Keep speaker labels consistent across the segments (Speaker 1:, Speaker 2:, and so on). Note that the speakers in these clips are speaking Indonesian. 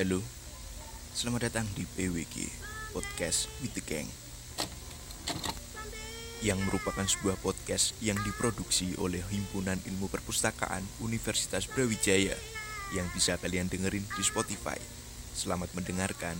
Speaker 1: Halo, selamat datang di PWG Podcast with the Gang yang merupakan sebuah podcast yang diproduksi oleh Himpunan Ilmu Perpustakaan Universitas Brawijaya yang bisa kalian dengerin di Spotify. Selamat mendengarkan.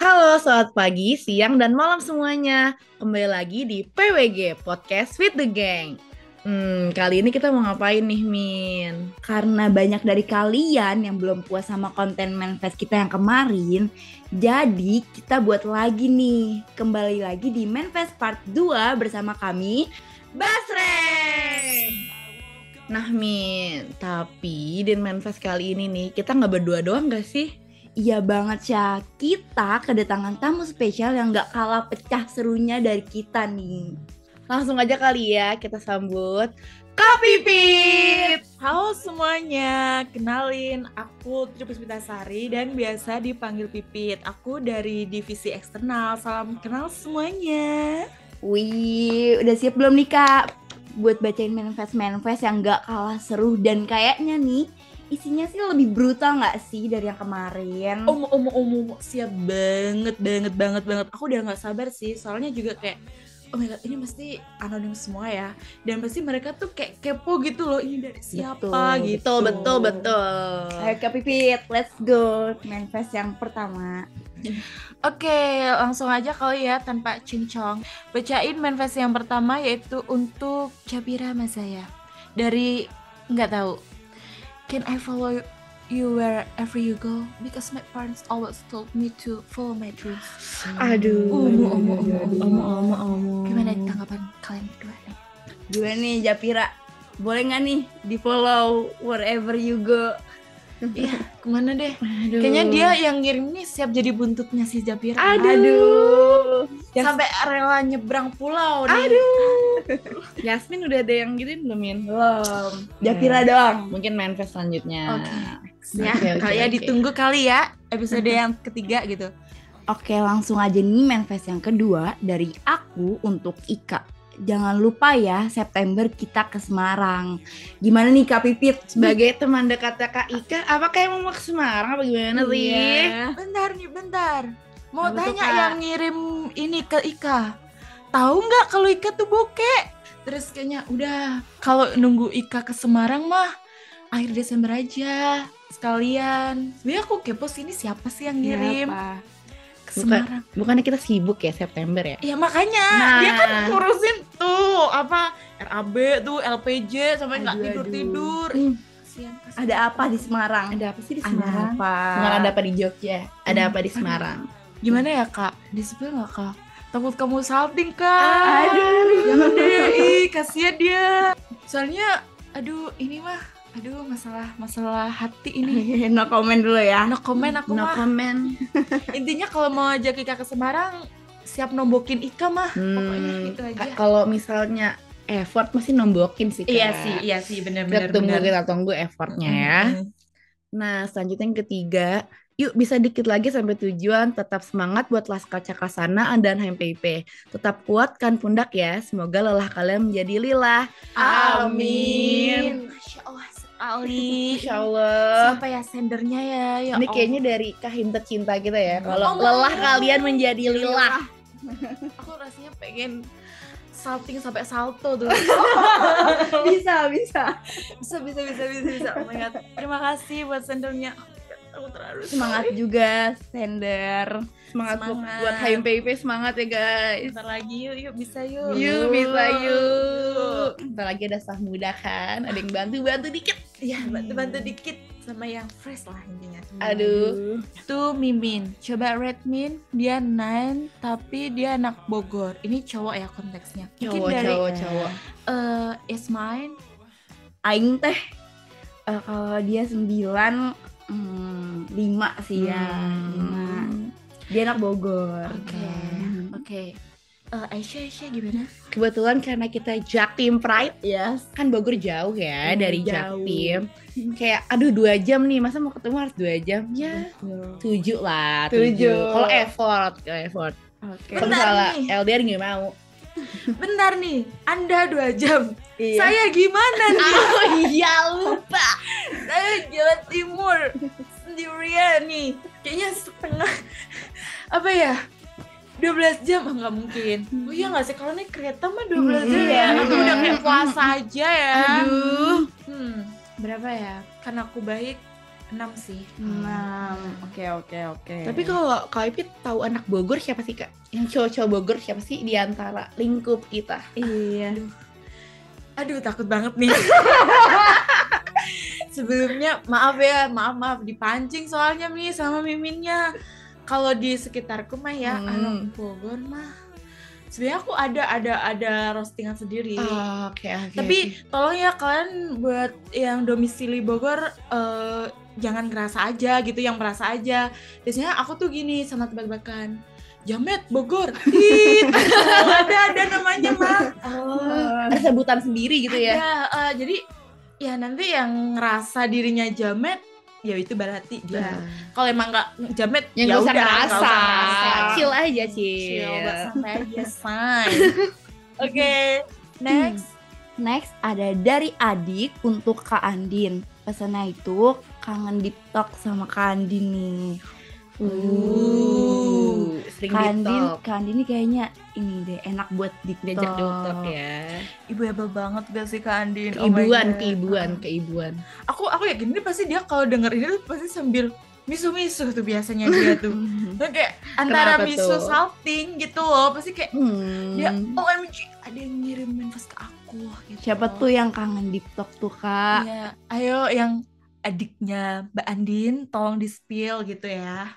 Speaker 2: Halo, selamat pagi, siang, dan malam semuanya. Kembali lagi di PWG Podcast with the Gang. Hmm, kali ini kita mau ngapain nih, Min?
Speaker 3: karena banyak dari kalian yang belum puas sama konten manifest kita yang kemarin, jadi kita buat lagi nih. Kembali lagi di manifest part 2 bersama kami Basreng.
Speaker 2: Nah, Min, tapi di manifest kali ini nih, kita nggak berdua doang gak sih?
Speaker 3: Iya banget ya, kita kedatangan tamu spesial yang gak kalah pecah serunya dari kita nih.
Speaker 2: Langsung aja kali ya, kita sambut Kopi Pip!
Speaker 4: Halo semuanya, kenalin aku Tri Puspitasari dan biasa dipanggil Pipit. Aku dari divisi eksternal. Salam kenal semuanya.
Speaker 3: Wih, udah siap belum nih kak? Buat bacain manifest-manifest yang gak kalah seru dan kayaknya nih isinya sih lebih brutal gak sih dari yang kemarin?
Speaker 4: Om om om om siap banget banget banget banget. Aku udah nggak sabar sih, soalnya juga kayak Oh my god, ini pasti anonim semua ya. Dan pasti mereka tuh kayak kepo gitu loh, ini dari siapa
Speaker 3: Betul,
Speaker 4: gitu.
Speaker 2: Betul, betul, betul.
Speaker 3: Ayo Kak Pipit, let's go manifest yang pertama.
Speaker 4: Oke, langsung aja kali ya tanpa cincong. Bacain manifest yang pertama yaitu untuk Jabira Mazaya. Dari nggak tahu. Can I follow you wherever you go? Because my parents always told me to follow my dreams.
Speaker 2: Aduh.
Speaker 4: Omo, omo, omo,
Speaker 2: omo, omo, omo.
Speaker 4: Gimana tanggapan kalian berdua?
Speaker 3: Gue nih Japira, boleh nggak nih di follow wherever you go?
Speaker 4: Iya, ke mana deh?
Speaker 2: Aduh.
Speaker 4: Kayaknya dia yang ngirim nih siap jadi buntutnya si Jabira.
Speaker 2: Aduh.
Speaker 4: Sampai rela nyebrang pulau nih.
Speaker 2: Aduh. Yasmin udah ada yang gituin belum, Min?
Speaker 3: Belum. Japira doang.
Speaker 2: Mungkin manifest selanjutnya.
Speaker 4: Oke. Ya,
Speaker 2: Oke, oke,
Speaker 4: kali ya
Speaker 2: oke.
Speaker 4: ditunggu kali ya episode yang ketiga gitu.
Speaker 3: Oke, langsung aja nih manifest yang kedua dari aku untuk Ika. Jangan lupa ya, September kita ke Semarang. Gimana nih Kak Pipit?
Speaker 2: Sebagai teman dekat Kak Ika, apa kayak mau ke Semarang apa gimana sih?
Speaker 3: Iya.
Speaker 4: Bentar nih, bentar. Mau
Speaker 3: Apa
Speaker 4: tanya yang ngirim ini ke Ika. Tahu nggak kalau Ika tuh bokeh? Terus kayaknya udah kalau nunggu Ika ke Semarang mah akhir Desember aja sekalian. Sebenarnya aku kepo sih ini siapa sih yang ngirim
Speaker 3: Siapa?
Speaker 2: Bukan.
Speaker 4: Semarang?
Speaker 2: Bukannya kita sibuk ya September ya?
Speaker 4: Ya makanya
Speaker 2: Nah.
Speaker 4: dia kan ngurusin tuh apa RAB tuh LPJ sampai nggak tidur tidur.
Speaker 3: Hmm.
Speaker 4: Kasian, kasian.
Speaker 3: Ada apa di Semarang?
Speaker 2: Ada apa sih di
Speaker 3: Ada
Speaker 2: Semarang?
Speaker 3: apa?
Speaker 2: Bukan ada apa di Jogja? Ada apa di Semarang?
Speaker 4: Gimana ya kak? Disebut nggak kak? Takut kamu salting kak.
Speaker 3: Aduh.
Speaker 4: Jangan deh, ih kasihan dia. Soalnya, aduh ini mah, aduh masalah masalah hati ini.
Speaker 3: no comment dulu ya.
Speaker 4: No comment aku
Speaker 2: No
Speaker 4: mah.
Speaker 2: comment.
Speaker 4: Intinya kalau mau ajak Ika ke Semarang, siap nombokin Ika mah. Pokoknya
Speaker 2: Hmm,
Speaker 4: itu aja.
Speaker 2: Kalau misalnya effort masih nombokin sih Kak.
Speaker 4: Iya sih, iya sih,
Speaker 2: Kita
Speaker 4: benar-benar.
Speaker 2: tunggu kita tunggu effortnya ya. Nah, selanjutnya yang ketiga, yuk bisa dikit lagi sampai tujuan. Tetap semangat buat Laskar Cakasana dan HMPP. Tetap kuatkan pundak ya. Semoga lelah kalian menjadi lilah.
Speaker 4: Amin. Masya Allah sekali.
Speaker 2: Insya Allah.
Speaker 4: Siapa ya sendernya ya? ya
Speaker 2: Ini
Speaker 4: Allah.
Speaker 2: kayaknya dari kahim tercinta kita ya. Kalau
Speaker 4: Oh,
Speaker 2: lelah
Speaker 4: oh.
Speaker 2: kalian menjadi lilah.
Speaker 4: aku rasanya pengen salting sampai salto tuh.
Speaker 3: bisa, bisa.
Speaker 4: bisa bisa bisa bisa bisa. Oh my god. Terima kasih buat sendernya. Aku terharu.
Speaker 3: Semangat juga, sender.
Speaker 2: Semangat, buat-
Speaker 4: Semangat.
Speaker 2: buat HMPP semangat ya guys.
Speaker 4: Bentar lagi yuk, yuk bisa yuk.
Speaker 2: Yuk bisa yuk. Bentar lagi ada staff muda kan. Ada yang bantu-bantu dikit.
Speaker 4: Ya bantu-bantu dikit sama yang fresh lah intinya.
Speaker 2: Aduh.
Speaker 4: Tuh Mimin, coba Redmin dia 9 tapi dia anak Bogor. Ini cowok ya konteksnya. Mungkin
Speaker 2: Cowok,
Speaker 4: dari
Speaker 2: cowok, cowok.
Speaker 4: eh is mine.
Speaker 3: Aing teh eh, kalau dia sembilan hmm, lima sih ya,
Speaker 2: Hmm.
Speaker 3: lima. Dia anak Bogor.
Speaker 4: Oke.
Speaker 3: Hmm.
Speaker 4: Oke. Eh, Aisyah Aisyah gimana?
Speaker 2: Kebetulan karena kita Jaktim Pride
Speaker 3: Yes.
Speaker 2: kan Bogor jauh ya
Speaker 3: Hmm,
Speaker 2: dari
Speaker 3: jauh.
Speaker 2: Jaktim. Kayak aduh dua jam nih masa mau ketemu harus dua jam ya tujuh lah
Speaker 3: Tujuh.
Speaker 2: tujuh. Kalau effort kalau effort.
Speaker 3: Oke.
Speaker 2: Kalau
Speaker 4: nih.
Speaker 2: LDR nggak mau.
Speaker 4: Bentar nih anda dua jam.
Speaker 3: Iya.
Speaker 4: saya gimana nih?
Speaker 2: Oh iya lupa.
Speaker 4: saya Jawa Timur sendirian nih. Kayaknya setengah apa ya 12 jam. Ah, nggak mungkin. Oh iya nggak sih? Kalau naik kereta mah 12 jam
Speaker 3: Iya,
Speaker 4: ya. Aku
Speaker 3: iya.
Speaker 4: udah kayak puasa aja ya.
Speaker 2: Aduh.
Speaker 4: hmm. Berapa ya? Karena aku baik 6 sih
Speaker 3: Enam. Oke oke oke.
Speaker 2: Tapi kalau Kak Ipit tahu anak Bogor siapa sih Kak? Yang cowok-cowok Bogor siapa sih di antara lingkup kita?
Speaker 3: iya.
Speaker 4: aduh takut banget nih sebelumnya maaf ya maaf maaf dipancing soalnya nih sama miminnya kalau di sekitarku mah ya
Speaker 2: Hmm.
Speaker 4: anak Bogor mah sebenarnya aku ada ada ada roastingan sendiri
Speaker 2: Oh, Oke oke.
Speaker 4: tapi tolong ya kalian buat yang domisili Bogor eh, jangan ngerasa aja gitu yang merasa aja biasanya aku tuh gini sama tebak-tebakan Jamet Bogor Tit, ada ada namanya mah
Speaker 2: oh, ada sebutan sendiri gitu ya?
Speaker 4: Ya, eh, jadi ya nanti yang ngerasa dirinya jamet ya itu berarti dia.
Speaker 2: Nah,
Speaker 4: Kalau emang nggak jamet
Speaker 2: yang
Speaker 4: ya udah nggak
Speaker 2: ngerasa.
Speaker 4: usah ngerasa.
Speaker 2: Chill aja,
Speaker 4: Chill,
Speaker 2: chill.
Speaker 4: santai aja, fine. Oke, next.
Speaker 3: Next ada dari adik untuk Kak Andin. Pesannya itu kangen deep talk sama Kak Andin nih.
Speaker 2: Uh, sering di.
Speaker 3: Kak Andin ini kayaknya ini deh enak buat deep
Speaker 2: diajak
Speaker 3: talk.
Speaker 2: dokter ya.
Speaker 4: Ibu hebat banget gak sih Kak Andin? Oh
Speaker 2: Keibuan,
Speaker 4: God.
Speaker 2: keibuan, keibuan.
Speaker 4: Aku aku yakin ini pasti dia kalau denger ini tuh pasti sambil misu-misu tuh biasanya dia tuh. Dan kayak antara
Speaker 2: Kenapa
Speaker 4: misu
Speaker 2: tuh?
Speaker 4: salting gitu loh, pasti kayak
Speaker 2: Hmm.
Speaker 4: dia OMG ada yang ngirim manifest ke aku gitu.
Speaker 3: Siapa tuh yang kangen deep talk tuh Kak?
Speaker 4: Iya, ayo yang adiknya Mbak Andin tolong di spill gitu ya.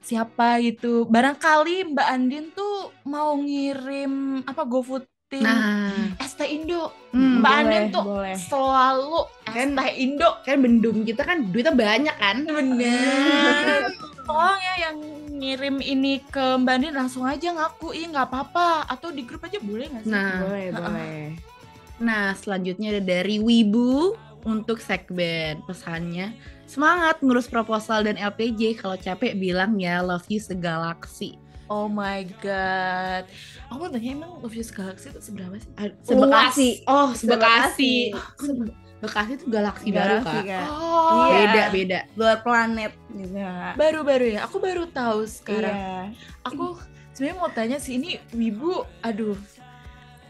Speaker 4: Siapa gitu? Barangkali Mbak Andin tuh mau ngirim apa GoFoodin
Speaker 2: Nah,
Speaker 4: ST Indo.
Speaker 2: hmm,
Speaker 4: Mbak
Speaker 3: boleh,
Speaker 4: Andin tuh
Speaker 3: boleh.
Speaker 4: selalu
Speaker 2: Kan-
Speaker 4: ST Indo.
Speaker 2: kan bendum kita kan duitnya banyak kan?
Speaker 4: Bener. Tolong ya yang ngirim ini ke Mbak Andin langsung aja ngakuin nggak apa-apa atau di grup aja boleh nggak sih?
Speaker 2: Nah,
Speaker 3: boleh,
Speaker 4: Heeh.
Speaker 3: boleh.
Speaker 2: Nah, selanjutnya ada dari Wibu untuk segmen pesannya. Semangat ngurus proposal dan LPJ kalau capek bilang ya love you segalaksi.
Speaker 4: Oh my god. Aku mau tanya emang Love You Galaxy itu seberapa sih?
Speaker 3: Sebekasi.
Speaker 2: Oh, sebekasi.
Speaker 3: Sebekasi.
Speaker 2: Sebe- Bekasi itu galaksi baru,
Speaker 3: Galaksi,
Speaker 2: Kak.
Speaker 3: Kak.
Speaker 4: Oh,
Speaker 3: Iya.
Speaker 2: Beda, beda.
Speaker 3: Luar planet gitu.
Speaker 4: Baru-baru ya. Aku baru tahu sekarang.
Speaker 3: Iya.
Speaker 4: Aku sebenarnya mau tanya sih ini Wibu, aduh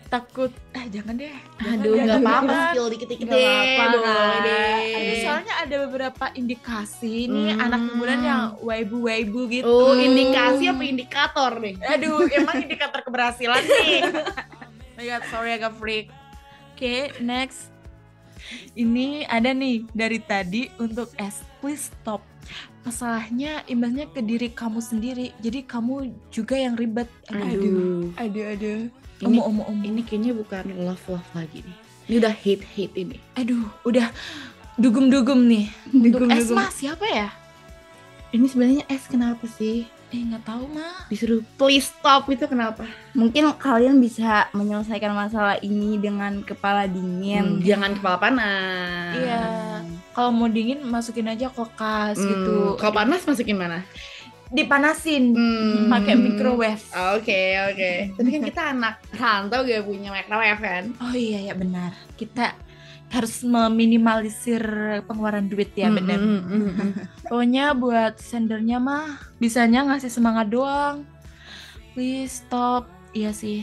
Speaker 4: takut eh jangan deh. Jangan
Speaker 2: Aduh, nggak
Speaker 4: aduh,
Speaker 2: apa-apa, spill dikit-dikit deh,
Speaker 3: apa-apa,
Speaker 2: boleh deh.
Speaker 4: Aduh, soalnya ada beberapa indikasi nih
Speaker 2: Hmm.
Speaker 4: anak kemudian yang waibu-waibu gitu.
Speaker 2: Oh, indikasi apa indikator nih?
Speaker 4: aduh emang indikator keberhasilan nih. Oh my god sorry agak freak. Oke next. Ini ada nih dari tadi untuk S please stop. Masalahnya imbasnya ke diri kamu sendiri jadi kamu juga yang ribet.
Speaker 2: Aduh.
Speaker 4: aduh aduh
Speaker 2: Ini,
Speaker 4: omo omo omo
Speaker 2: ini kayaknya bukan love-love lagi nih. Ini udah hate-hate ini.
Speaker 4: aduh udah dugem-dugem nih untuk S
Speaker 3: Dugem-dugem.
Speaker 4: mah siapa ya
Speaker 2: Ini sebenarnya S kenapa sih?
Speaker 4: eh nggak tahu mah
Speaker 2: Disuruh please stop itu kenapa?
Speaker 3: Mungkin kalian bisa menyelesaikan masalah ini dengan kepala
Speaker 2: Hmm,
Speaker 3: dingin.
Speaker 2: jangan kepala panas.
Speaker 4: Iya. kalau mau dingin masukin aja kulkas
Speaker 2: Hmm,
Speaker 4: gitu
Speaker 2: Kalau panas masukin mana?
Speaker 4: Dipanasin
Speaker 2: Hmm.
Speaker 4: pakai microwave
Speaker 2: Oke oke. Tapi kan kita anak rantau gak punya microwave kan?
Speaker 4: oh iya ya benar kita harus meminimalisir pengeluaran duit ya
Speaker 2: Hmm,
Speaker 4: benar
Speaker 2: hmm, hmm, hmm.
Speaker 4: pokoknya buat sendernya mah bisanya ngasih semangat doang please stop iya sih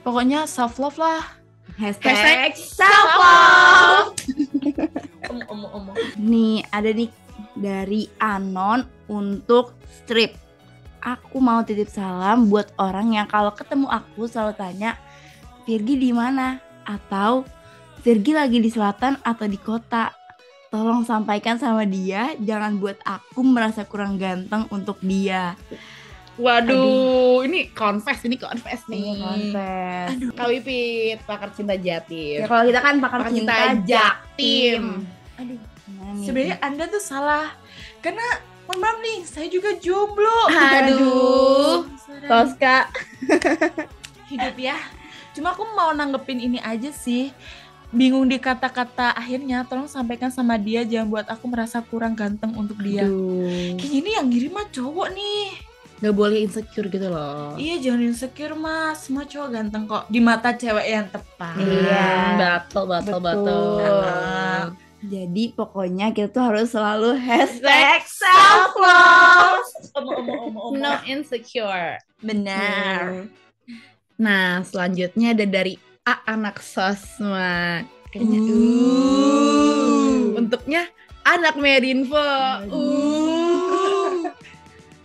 Speaker 4: pokoknya self love lah
Speaker 3: Hashtag,
Speaker 2: Hashtag
Speaker 3: self love.
Speaker 4: omo omo omo
Speaker 3: Nih ada nih dari Anon untuk strip. Aku mau titip salam buat orang yang kalau ketemu aku selalu tanya, Virgi di mana? Atau Virgi lagi di selatan atau di kota? Tolong sampaikan sama dia, jangan buat aku merasa kurang ganteng untuk dia.
Speaker 2: Waduh, ini confess, ini confess nih.
Speaker 3: konfes.
Speaker 2: Aduh, Kak Wipit, pakar cinta jatim.
Speaker 3: Ya, kalau kita kan pakar
Speaker 2: Pakar
Speaker 3: cinta
Speaker 2: cinta
Speaker 3: jaktim.
Speaker 2: jaktim.
Speaker 4: aduh
Speaker 3: Nih.
Speaker 4: sebenarnya anda tuh salah karena mohon maaf nih saya juga jomblo
Speaker 2: Aduh.
Speaker 3: Toska.
Speaker 4: hidup ya cuma aku mau nanggepin ini aja sih bingung di kata-kata akhirnya tolong sampaikan sama dia jangan buat aku merasa kurang ganteng untuk dia
Speaker 2: Aduh.
Speaker 4: kayaknya ini yang ngirim mah cowok nih
Speaker 2: nggak boleh insecure gitu loh.
Speaker 4: Iya jangan insecure mas, semua cowok ganteng kok di mata cewek yang tepat.
Speaker 3: Iya.
Speaker 2: Betul, betul. Betul.
Speaker 3: Jadi pokoknya kita tuh harus selalu hashtag
Speaker 4: self love.
Speaker 2: No insecure.
Speaker 4: Benar.
Speaker 2: Nah, selanjutnya ada dari A anak sosmed. Kayaknya
Speaker 3: Uh.
Speaker 2: Untuknya anak Medinfo.
Speaker 3: Aduh.
Speaker 2: Uh.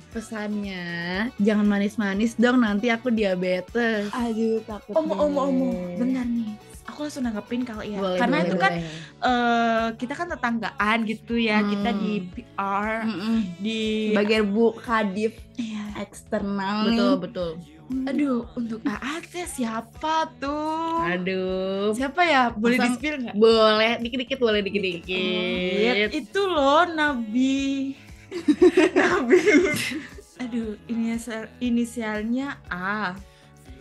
Speaker 2: Pesannya, jangan manis-manis dong nanti aku diabetes.
Speaker 3: Aduh takut.
Speaker 4: Omo omo. Benar nih. Aku langsung nanggepin kalau ya.
Speaker 2: Boleh,
Speaker 4: Karena
Speaker 2: boleh,
Speaker 4: itu kan
Speaker 2: boleh.
Speaker 4: eh, kita kan tetanggaan gitu ya. Kita
Speaker 2: Hmm.
Speaker 4: di PR,
Speaker 3: Mm-mm.
Speaker 4: di
Speaker 3: Sebagai bu kadif
Speaker 4: Iya.
Speaker 3: eksternal
Speaker 2: betul,
Speaker 3: nih.
Speaker 2: betul.
Speaker 4: Aduh, untuk AAT siapa tuh?
Speaker 2: Aduh.
Speaker 4: Siapa ya? Boleh
Speaker 2: Masa-
Speaker 4: di-spill nggak?
Speaker 2: Boleh, dikit-dikit boleh
Speaker 4: Iya,
Speaker 2: dikit-dikit.
Speaker 4: itu loh Nabi. Nabi. Aduh, inisial inisialnya A.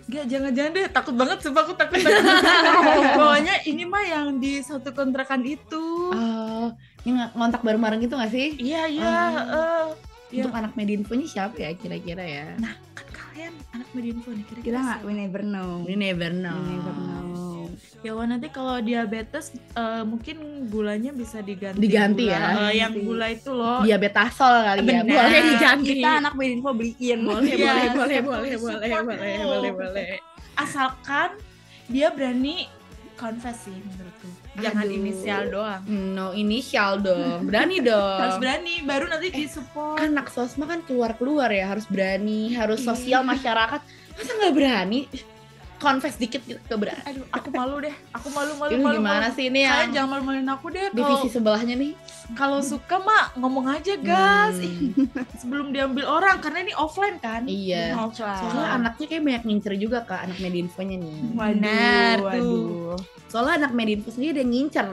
Speaker 4: Gak, jangan-jangan deh, takut banget, sumpah aku takut banget. Pokoknya ini mah yang di satu kontrakan itu.
Speaker 2: Oh, ini ng- ngontak bareng-bareng gitu gak sih?
Speaker 4: Iya, iya.
Speaker 2: Oh.
Speaker 4: eh. Iya.
Speaker 2: Untuk anak Medinfo ini siapa ya kira-kira ya?
Speaker 4: Kan kalian anak Medinfo nih, kira-kira
Speaker 3: Kita
Speaker 4: siapa?
Speaker 3: we never know.
Speaker 2: We never know.
Speaker 3: We never know.
Speaker 4: Ya Wan, nanti kalau diabetes eh, mungkin gulanya bisa diganti.
Speaker 2: Diganti
Speaker 4: Gula,
Speaker 2: ya.
Speaker 4: eh, yang gula itu loh.
Speaker 2: Diabetasol kali ya.
Speaker 4: Benar.
Speaker 2: Boleh diganti.
Speaker 3: Kita anak Medinfo beliin.
Speaker 2: boleh,
Speaker 4: Iya,
Speaker 2: boleh, boleh, boleh, boleh, boleh, boleh, boleh.
Speaker 4: Asalkan dia berani confess sih menurutku. Jangan
Speaker 2: Aduh.
Speaker 4: inisial doang.
Speaker 2: No inisial dong. Berani dong.
Speaker 4: Harus berani, baru nanti disupport.
Speaker 2: Anak sosma kan keluar-keluar ya, harus berani, harus
Speaker 4: Iya.
Speaker 2: sosial masyarakat. Masa nggak berani? Confess dikit gitu, ke berani.
Speaker 4: Aduh, aku malu deh. Aku malu malu
Speaker 2: Ini
Speaker 4: malu.
Speaker 2: gimana
Speaker 4: malu.
Speaker 2: sih ini
Speaker 4: Kalian
Speaker 2: yang
Speaker 4: jangan malu-maluin aku deh. Kalau
Speaker 2: divisi sebelahnya nih?
Speaker 4: kalau suka mah ngomong aja gas. Ih,
Speaker 2: Hmm,
Speaker 4: Sebelum diambil orang karena ini offline kan.
Speaker 2: iya.
Speaker 3: Offline.
Speaker 2: Soalnya anaknya kayak banyak ngincer juga kak anak Medinfonya nih.
Speaker 4: Benar tuh.
Speaker 3: waduh.
Speaker 2: Soalnya anak Medinfo sendiri ada yang ngincer.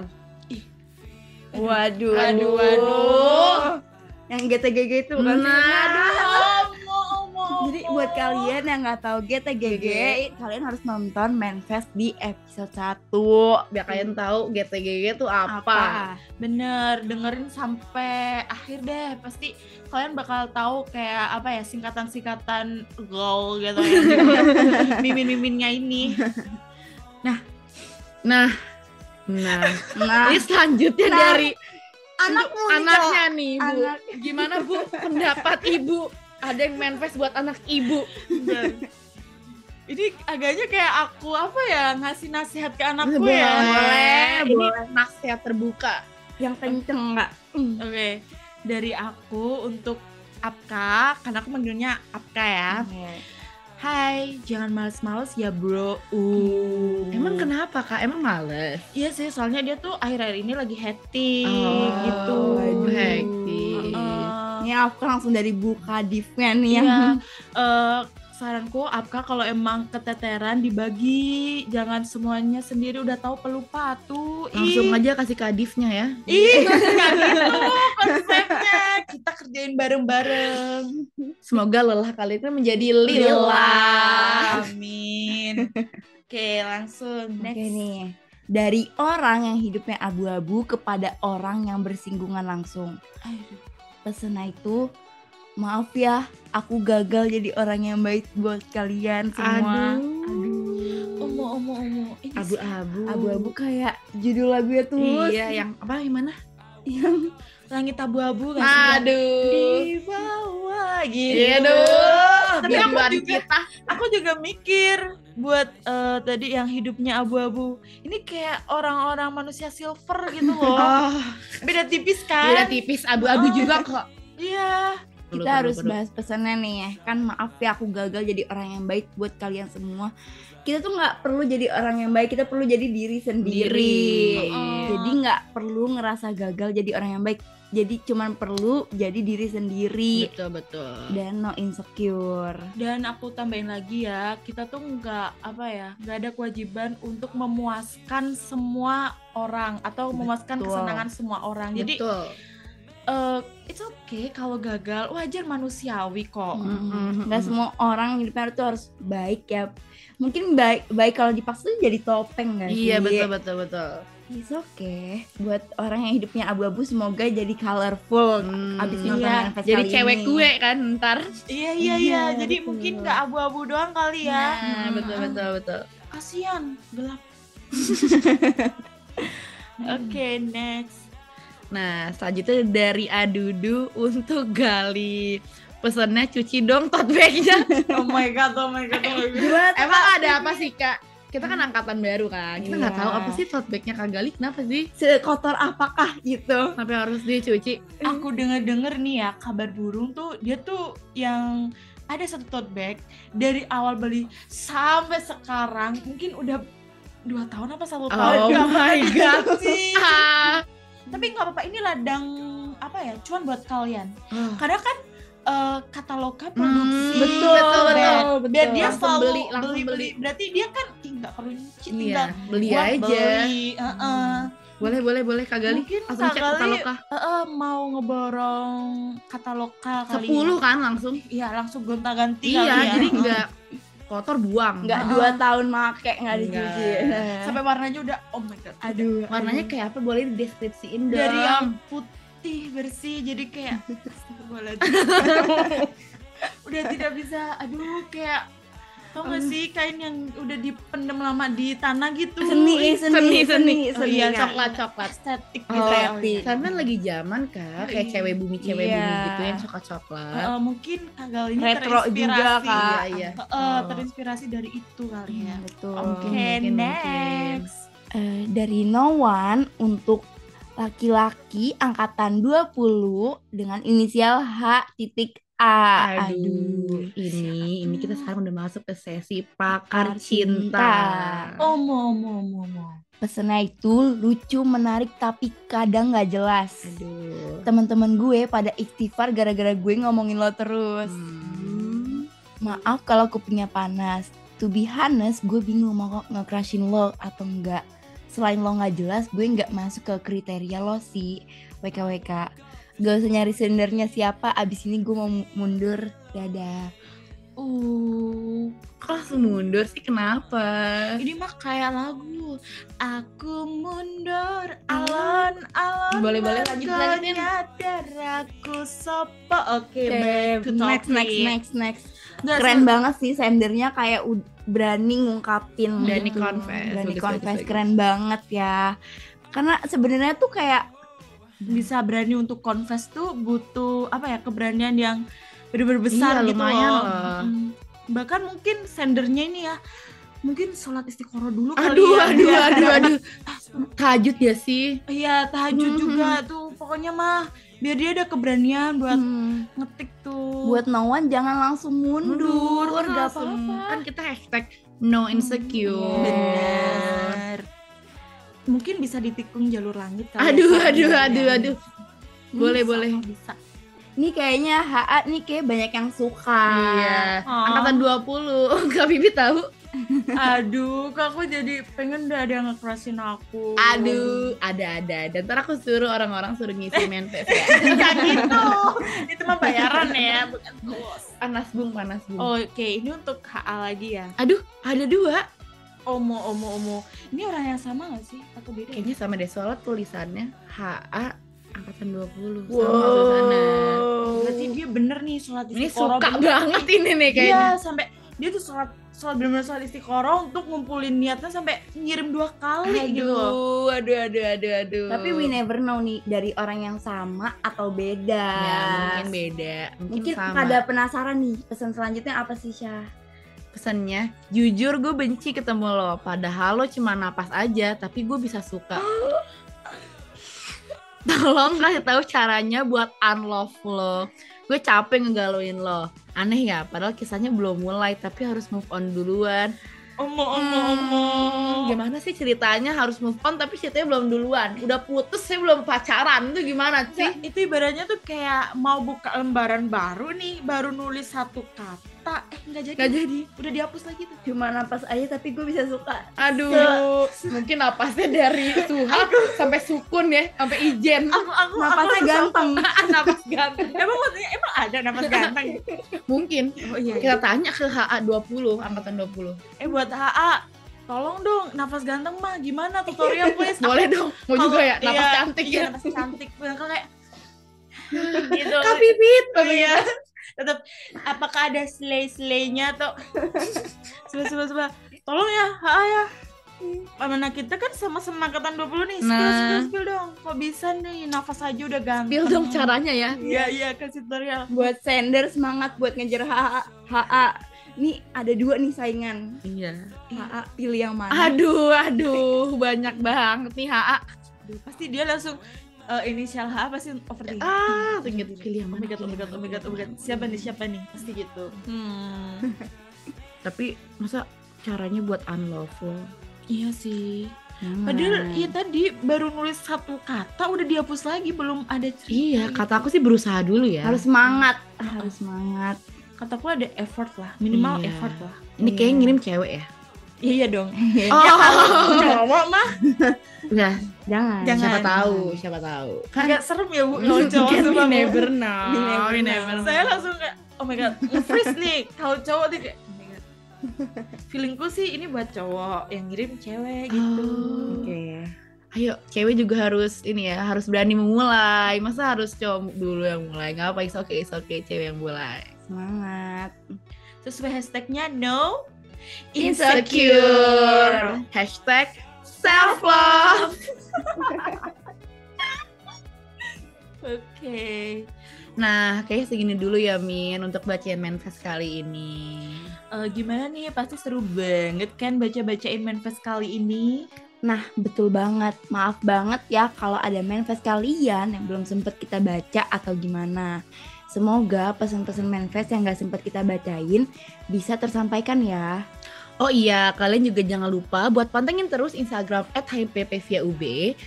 Speaker 3: Waduh.
Speaker 4: Aduh, aduh.
Speaker 3: Yang GTGG itu bukan sih?
Speaker 2: Nah,
Speaker 3: buat kalian yang nggak tahu GTGG, kalian harus nonton Manfest di episode 1.
Speaker 2: biar kalian tahu GTGG itu apa.
Speaker 4: Bener, dengerin sampai akhir deh. Pasti kalian bakal tahu kayak apa ya singkatan-singkatan goal gitu ya. Mimin-miminnya ini.
Speaker 2: Nah, nah,
Speaker 3: Nah,
Speaker 2: ini selanjutnya
Speaker 3: Nah,
Speaker 2: dari
Speaker 3: anakmu
Speaker 2: untuk
Speaker 3: nih,
Speaker 2: anaknya nih, Bu.
Speaker 3: Anak.
Speaker 2: Gimana Bu pendapat Ibu? Ada yang manifest buat anak Ibu.
Speaker 4: Ini agaknya kayak aku apa ya ngasih nasihat ke anakku
Speaker 2: boleh,
Speaker 4: ya.
Speaker 3: Boleh,
Speaker 2: Ini
Speaker 3: boleh.
Speaker 2: nasihat terbuka.
Speaker 3: yang kenceng nggak?
Speaker 4: Oke, dari aku untuk Apka, karena aku manggilnya Apka ya. Hai, jangan males-males ya bro. Uh.
Speaker 2: Emang kenapa Kak? Emang males?
Speaker 4: Iya sih, soalnya dia tuh akhir-akhir ini lagi hectic
Speaker 2: Oh,
Speaker 4: gitu.
Speaker 3: waduh.
Speaker 2: hektik.
Speaker 4: Heeh.
Speaker 3: Ini aku langsung dari Bu Kadifnya nih
Speaker 4: Iya,
Speaker 3: yang
Speaker 4: eh, saranku Apka kalau emang keteteran dibagi, jangan semuanya sendiri udah tahu pelupa tuh.
Speaker 2: Langsung
Speaker 4: Ih,
Speaker 2: aja kasih kadifnya ya.
Speaker 4: Ih, nggak gitu konsepnya. Kita kerjain bareng-bareng.
Speaker 2: Semoga lelah kalian itu menjadi
Speaker 4: Lila.
Speaker 2: lila.
Speaker 4: Amin. Oke, langsung
Speaker 3: Oke
Speaker 4: next.
Speaker 3: nih. Dari orang yang hidupnya abu-abu kepada orang yang bersinggungan langsung.
Speaker 4: Aduh.
Speaker 3: Pesannya itu, maaf ya, aku gagal jadi orang yang baik buat kalian semua.
Speaker 2: Aduh.
Speaker 4: Omo, omo, omo. Ini sih-
Speaker 2: Abu-abu.
Speaker 3: Abu-abu kayak judul lagunya tuh.
Speaker 2: Iya, yang apa gimana?
Speaker 3: yang
Speaker 4: langit abu-abu sih?
Speaker 2: Aduh.
Speaker 4: Di bawah gitu.
Speaker 2: Iya dong.
Speaker 4: Tapi aku juga-
Speaker 2: kita.
Speaker 4: Aku juga mikir buat eh, tadi yang hidupnya abu-abu. Ini kayak orang-orang manusia silver gitu loh.
Speaker 2: Oh,
Speaker 4: Beda tipis
Speaker 2: beda
Speaker 4: kan?
Speaker 2: tipis abu-abu
Speaker 4: Oh.
Speaker 2: juga kok.
Speaker 4: Iya.
Speaker 3: kita harus bahas pesannya nih ya. Kan maaf ya aku gagal jadi orang yang baik buat kalian semua. Kita tuh nggak perlu jadi orang yang baik, kita perlu jadi diri sendiri.
Speaker 2: Diri.
Speaker 4: Oh.
Speaker 3: Jadi nggak perlu ngerasa gagal jadi orang yang baik. Jadi cuman perlu jadi diri sendiri
Speaker 2: Betul betul.
Speaker 3: dan no insecure.
Speaker 4: Dan aku tambahin lagi ya, kita tuh nggak apa ya, nggak ada kewajiban untuk memuaskan semua orang atau memuaskan
Speaker 3: Betul.
Speaker 4: kesenangan semua orang. Jadi
Speaker 2: Betul.
Speaker 4: eh, it's okay kalau gagal, wajar manusiawi kok.
Speaker 3: Nggak semua orang hidupnya tuh harus baik ya. Mungkin baik baik kalau dipaksa jadi topeng sih?
Speaker 2: Iya betul betul betul.
Speaker 3: It's okay. Buat orang yang hidupnya abu-abu semoga jadi colorful.
Speaker 2: Hmm,
Speaker 3: Abis
Speaker 4: iya.
Speaker 3: nonton manifest
Speaker 2: Jadi cewek
Speaker 3: ini.
Speaker 2: gue kan ntar.
Speaker 4: Iya iya iya.
Speaker 3: Iya,
Speaker 4: Jadi
Speaker 3: betul.
Speaker 4: mungkin nggak abu-abu doang kali ya.
Speaker 2: Nah, betul betul betul.
Speaker 4: Kasian gelap. Oke next.
Speaker 2: Nah, selanjutnya dari Adudu untuk Gali. Pesannya cuci dong tote bag-nya.
Speaker 4: Oh my god, oh my god, oh my god.
Speaker 2: Emang ada apa sih, Kak? Kita kan angkatan baru kan. Kita nggak
Speaker 3: Iya.
Speaker 2: tahu apa sih tote bag-nya Kak Gali kenapa sih?
Speaker 3: Sekotor apakah gitu?
Speaker 2: Sampai harus dicuci.
Speaker 4: Aku denger-denger nih ya kabar burung tuh dia tuh yang ada satu tote bag dari awal beli sampai sekarang mungkin udah dua tahun apa satu tahun
Speaker 2: Oh
Speaker 4: Nggak
Speaker 2: my god.
Speaker 4: sih.
Speaker 2: Ah.
Speaker 4: Tapi nggak apa-apa ini ladang apa ya cuan buat kalian.
Speaker 2: Oh.
Speaker 4: Karena kan eh, Kataloga produksi
Speaker 2: Hmm,
Speaker 3: betul,
Speaker 2: betul,
Speaker 4: bag.
Speaker 2: betul,
Speaker 3: betul.
Speaker 4: biar dia
Speaker 2: Langsung
Speaker 4: selalu
Speaker 2: beli, langsung
Speaker 4: beli,
Speaker 2: beli.
Speaker 4: berarti dia kan nggak perlu nyuci tinggal
Speaker 2: Iya, beli
Speaker 4: buat
Speaker 2: aja.
Speaker 4: beli. Heeh.
Speaker 2: Boleh, boleh, boleh Kak Gali.
Speaker 4: Mungkin
Speaker 2: Langsung
Speaker 4: Kak
Speaker 2: cek
Speaker 4: Gali
Speaker 2: Kataloga.
Speaker 4: eh, eh, mau ngeborong Kataloga kali
Speaker 2: 10
Speaker 4: ya.
Speaker 2: kan langsung.
Speaker 4: Iya langsung gonta-ganti
Speaker 2: Iya,
Speaker 4: kali ya.
Speaker 2: jadi nggak kotor buang.
Speaker 3: Nggak
Speaker 4: Heeh.
Speaker 3: dua tahun make nggak dicuci.
Speaker 4: Sampai warnanya udah oh my god.
Speaker 3: Aduh,
Speaker 2: Warnanya kayak apa? Boleh dideskripsiin dong.
Speaker 4: dari yang putih bersih jadi kayak udah tidak bisa aduh kayak tau gak sih kain yang udah dipendam lama di tanah gitu
Speaker 3: seni, seni,
Speaker 2: seni,
Speaker 3: seni,
Speaker 2: seni.
Speaker 3: seni,
Speaker 4: Oh iya,
Speaker 2: coklat coklat.
Speaker 4: estetik
Speaker 2: Oh,
Speaker 4: gitu ya.
Speaker 3: estetik.
Speaker 2: Sekarang kan lagi zaman kak, kayak
Speaker 4: Iya.
Speaker 2: cewek bumi cewek
Speaker 3: Iya.
Speaker 2: bumi gitu yang coklat coklat.
Speaker 4: Eh, mungkin Kagal ini
Speaker 3: Retro juga,
Speaker 4: terinspirasi
Speaker 3: Kak.
Speaker 2: Iya iya.
Speaker 4: Eh,
Speaker 2: Oh.
Speaker 4: terinspirasi dari itu kali ya
Speaker 3: Betul.
Speaker 4: oke
Speaker 2: mungkin, mungkin.
Speaker 4: next
Speaker 3: Eh, dari No One untuk laki-laki angkatan 20 dengan inisial H titik A.
Speaker 2: Aduh, ini ini kita sekarang udah masuk ke sesi
Speaker 3: Pakar
Speaker 2: cinta.
Speaker 3: cinta.
Speaker 4: omo omo omo omo
Speaker 3: Pesannya itu lucu, menarik tapi kadang nggak jelas.
Speaker 2: Aduh.
Speaker 3: Teman-teman gue pada istighfar gara-gara gue ngomongin lo terus.
Speaker 2: Hmm.
Speaker 3: Maaf kalau kupingnya panas. To be honest, gue bingung mau nge-crushin lo atau enggak. Selain lo nggak jelas, gue nggak masuk ke kriteria lo sih. WKWK. Gak usah nyari sendernya siapa, abis ini gue mau mundur. Dadah.
Speaker 4: uh
Speaker 2: Kok langsung mundur sih kenapa?
Speaker 4: ini mah kayak lagu aku mundur alon alon
Speaker 2: Boleh, boleh, lanjut, lanjutin.
Speaker 4: nyadar aku sopo oke
Speaker 3: Oke,
Speaker 4: back to
Speaker 3: next, next, next, next.
Speaker 4: Nggak,
Speaker 3: Keren banget sih sendernya kayak ud- berani ngungkapin
Speaker 2: Berani
Speaker 3: gitu.
Speaker 2: confess,
Speaker 3: Berani
Speaker 2: bagus,
Speaker 3: confess,
Speaker 2: bagus, bagus.
Speaker 3: keren banget ya. Karena sebenarnya tuh kayak
Speaker 4: bisa berani untuk confess tuh butuh apa ya keberanian yang bener-bener besar
Speaker 2: Iya,
Speaker 4: gitu
Speaker 2: lumayan
Speaker 4: loh.
Speaker 2: loh.
Speaker 4: Mm. Bahkan mungkin sendernya ini ya mungkin sholat istiqoroh dulu
Speaker 2: Aduh,
Speaker 4: kali ya.
Speaker 2: aduh,
Speaker 4: biar-
Speaker 2: aduh, aduh. Tahajud ya sih.
Speaker 4: Iya tahajud
Speaker 2: Mhm.
Speaker 4: juga tuh pokoknya mah biar dia ada keberanian buat
Speaker 3: hmm,
Speaker 4: ngetik tuh.
Speaker 3: buat no one jangan langsung mundur,
Speaker 2: kan
Speaker 3: gak apa-apa.
Speaker 2: Kan kita hashtag no insecure.
Speaker 4: Bener. Mungkin bisa ditikung jalur langit kali ya,
Speaker 2: Aduh,
Speaker 4: Kak.
Speaker 2: aduh,
Speaker 4: Biar
Speaker 2: aduh, aduh. Boleh,
Speaker 4: Bisa,
Speaker 2: boleh.
Speaker 4: Bisa.
Speaker 3: Ini kayaknya HA nih kayak banyak yang suka.
Speaker 2: Iya.
Speaker 4: Oh.
Speaker 2: Angkatan 20. Kak Bibi tahu.
Speaker 4: Aduh, kak aku jadi pengen udah ada yang nge-crushin aku.
Speaker 2: Aduh, ada ada. Dan ntar aku suruh orang-orang suruh ngisi manifest ya.
Speaker 4: Gitu. Itu mah bayaran ya, bukan bos.
Speaker 2: panas bung, panas bung.
Speaker 4: Oke, ini untuk HA lagi ya.
Speaker 2: Aduh, ada dua.
Speaker 4: Omo, omo, omo. Ini orang yang sama gak sih? Atau beda? ya?
Speaker 2: Kayaknya sama deh soalnya tulisannya HA angkatan 20 sama suasana.
Speaker 4: Berarti dia bener nih sholat
Speaker 2: Ini suka banget ini nih
Speaker 4: Iya,
Speaker 2: kayaknya.
Speaker 4: sampai dia tuh sholat sholat bener-bener sholat istiqoroh untuk ngumpulin niatnya sampai ngirim dua kali gitu loh.
Speaker 2: Aduh, aduh, aduh, aduh, aduh.
Speaker 3: Tapi we never know nih dari orang yang sama atau beda.
Speaker 2: Ya, mungkin beda. Mungkin,
Speaker 3: Mungkin
Speaker 2: sama.
Speaker 3: pada penasaran nih pesan selanjutnya apa sih Syah?
Speaker 2: pesannya jujur gue benci ketemu lo padahal lo cuma napas aja tapi gue bisa suka tolong kasih tahu caranya buat unlove lo gue capek ngegaluin lo. Aneh ya padahal kisahnya belum mulai tapi harus move on duluan.
Speaker 4: Omo, omo,
Speaker 2: Hmm,
Speaker 4: omo.
Speaker 2: gimana sih ceritanya harus move on tapi ceritanya belum duluan. Udah putus saya belum pacaran. Itu gimana sih?
Speaker 4: Nggak, itu ibaratnya tuh kayak mau buka lembaran baru nih, baru nulis satu kata, eh nggak jadi,
Speaker 2: Nggak jadi.
Speaker 4: udah dihapus lagi tuh.
Speaker 3: Cuma napas aja tapi gue bisa suka.
Speaker 2: aduh mungkin napasnya dari suhab sampai sukun ya sampai ijen
Speaker 4: Aku, aku,
Speaker 3: Napasnya
Speaker 4: aku
Speaker 3: ganteng.
Speaker 2: napas ganteng
Speaker 4: Emang maksudnya emang ada napas ganteng?
Speaker 2: mungkin
Speaker 4: Oh iya.
Speaker 2: kita tanya ke HA 20 angkatan 20
Speaker 4: Eh buat HA tolong dong nafas ganteng mah gimana tutorial please
Speaker 2: Boleh dong. Mau juga ya napas
Speaker 4: iya,
Speaker 2: cantik
Speaker 4: iya
Speaker 2: ya.
Speaker 4: nafas cantik kayak gitu
Speaker 2: Kak Pipit.
Speaker 4: iya tetap apakah ada slay slaynya atau sebelah tolong ya ha ya Mana kita kan sama-sama angkatan 20 nih, spill,
Speaker 2: Nah.
Speaker 4: spill, spill dong. Kok bisa nih, nafas aja udah ganteng.
Speaker 2: Spill dong caranya ya.
Speaker 4: Iya, iya, kasih tutorial.
Speaker 3: Buat sender semangat buat ngejar HA. HA. Nih ada dua nih saingan.
Speaker 2: Iya.
Speaker 3: HA pilih yang mana?
Speaker 2: Aduh, aduh, banyak banget nih HA.
Speaker 4: Aduh, pasti dia langsung eh, inisial H pasti overthinking.
Speaker 2: Ah,
Speaker 4: Hmm,
Speaker 2: tinggal pilih yang
Speaker 4: Oh
Speaker 2: mana?
Speaker 4: my god, oh my god, oh my god, oh my god. Siapa nih, siapa nih? Pasti gitu. Hmm.
Speaker 2: Tapi masa caranya buat unlawful?
Speaker 4: iya sih.
Speaker 3: Hmm.
Speaker 4: Padahal ya tadi baru nulis satu kata udah dihapus lagi, belum ada cerita.
Speaker 2: Iya, kata aku sih berusaha dulu ya.
Speaker 3: harus semangat. Harus semangat.
Speaker 4: Kataku ada effort lah, minimal
Speaker 2: Iya.
Speaker 4: effort lah.
Speaker 2: Ini kayaknya
Speaker 3: Iya.
Speaker 2: ngirim cewek ya.
Speaker 4: Iya, iya dong.
Speaker 2: Oh,
Speaker 4: Cowok mah
Speaker 2: ya,
Speaker 3: Jangan.
Speaker 4: Jangan.
Speaker 2: siapa tahu, siapa tahu. Kan
Speaker 4: agak serem ya bu kalau cowok
Speaker 2: we
Speaker 4: Bu.
Speaker 2: never know.
Speaker 3: We never
Speaker 2: We never know.
Speaker 4: Saya langsung kayak oh my god, nge-freeze nih. Kalau cowok tuh kayak oh. Feelingku sih ini buat cowok yang ngirim cewek gitu.
Speaker 2: Oh.
Speaker 3: Oke.
Speaker 2: Ayo, cewek juga harus ini ya, harus berani memulai. Masa harus cowok dulu yang mulai? Nggak apa, it's okay, it's okay, cewek yang mulai.
Speaker 3: Semangat.
Speaker 4: Sesuai hashtagnya no
Speaker 2: Insecure. Hashtag self love.
Speaker 4: Oke.
Speaker 2: Nah, kayaknya segini dulu ya Min untuk bacain manifest kali ini.
Speaker 4: Eh, gimana nih? Pasti seru banget kan baca-bacain manifest kali ini.
Speaker 3: Nah, betul banget. Maaf banget ya kalau ada manifest kalian yang belum sempet kita baca atau gimana. Semoga pesan-pesan manifest yang gak sempet kita bacain bisa tersampaikan ya.
Speaker 2: Oh iya, kalian juga jangan lupa buat pantengin terus Instagram @hppviaub.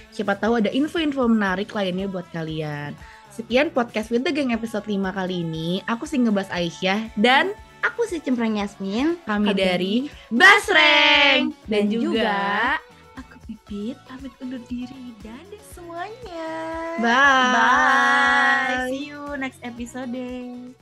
Speaker 2: Siapa tahu ada info-info menarik lainnya buat kalian. Sekian podcast With The Gang episode 5 kali ini. Aku sih ngebahas Aisyah dan
Speaker 3: Aku si Cempreng Yasmin.
Speaker 2: kami
Speaker 3: Kami
Speaker 2: dari Basreng.
Speaker 3: Dan juga
Speaker 4: Aku Pipit, pamit undur diri. Dadah semuanya.
Speaker 2: Bye.
Speaker 4: Bye. See you next episode.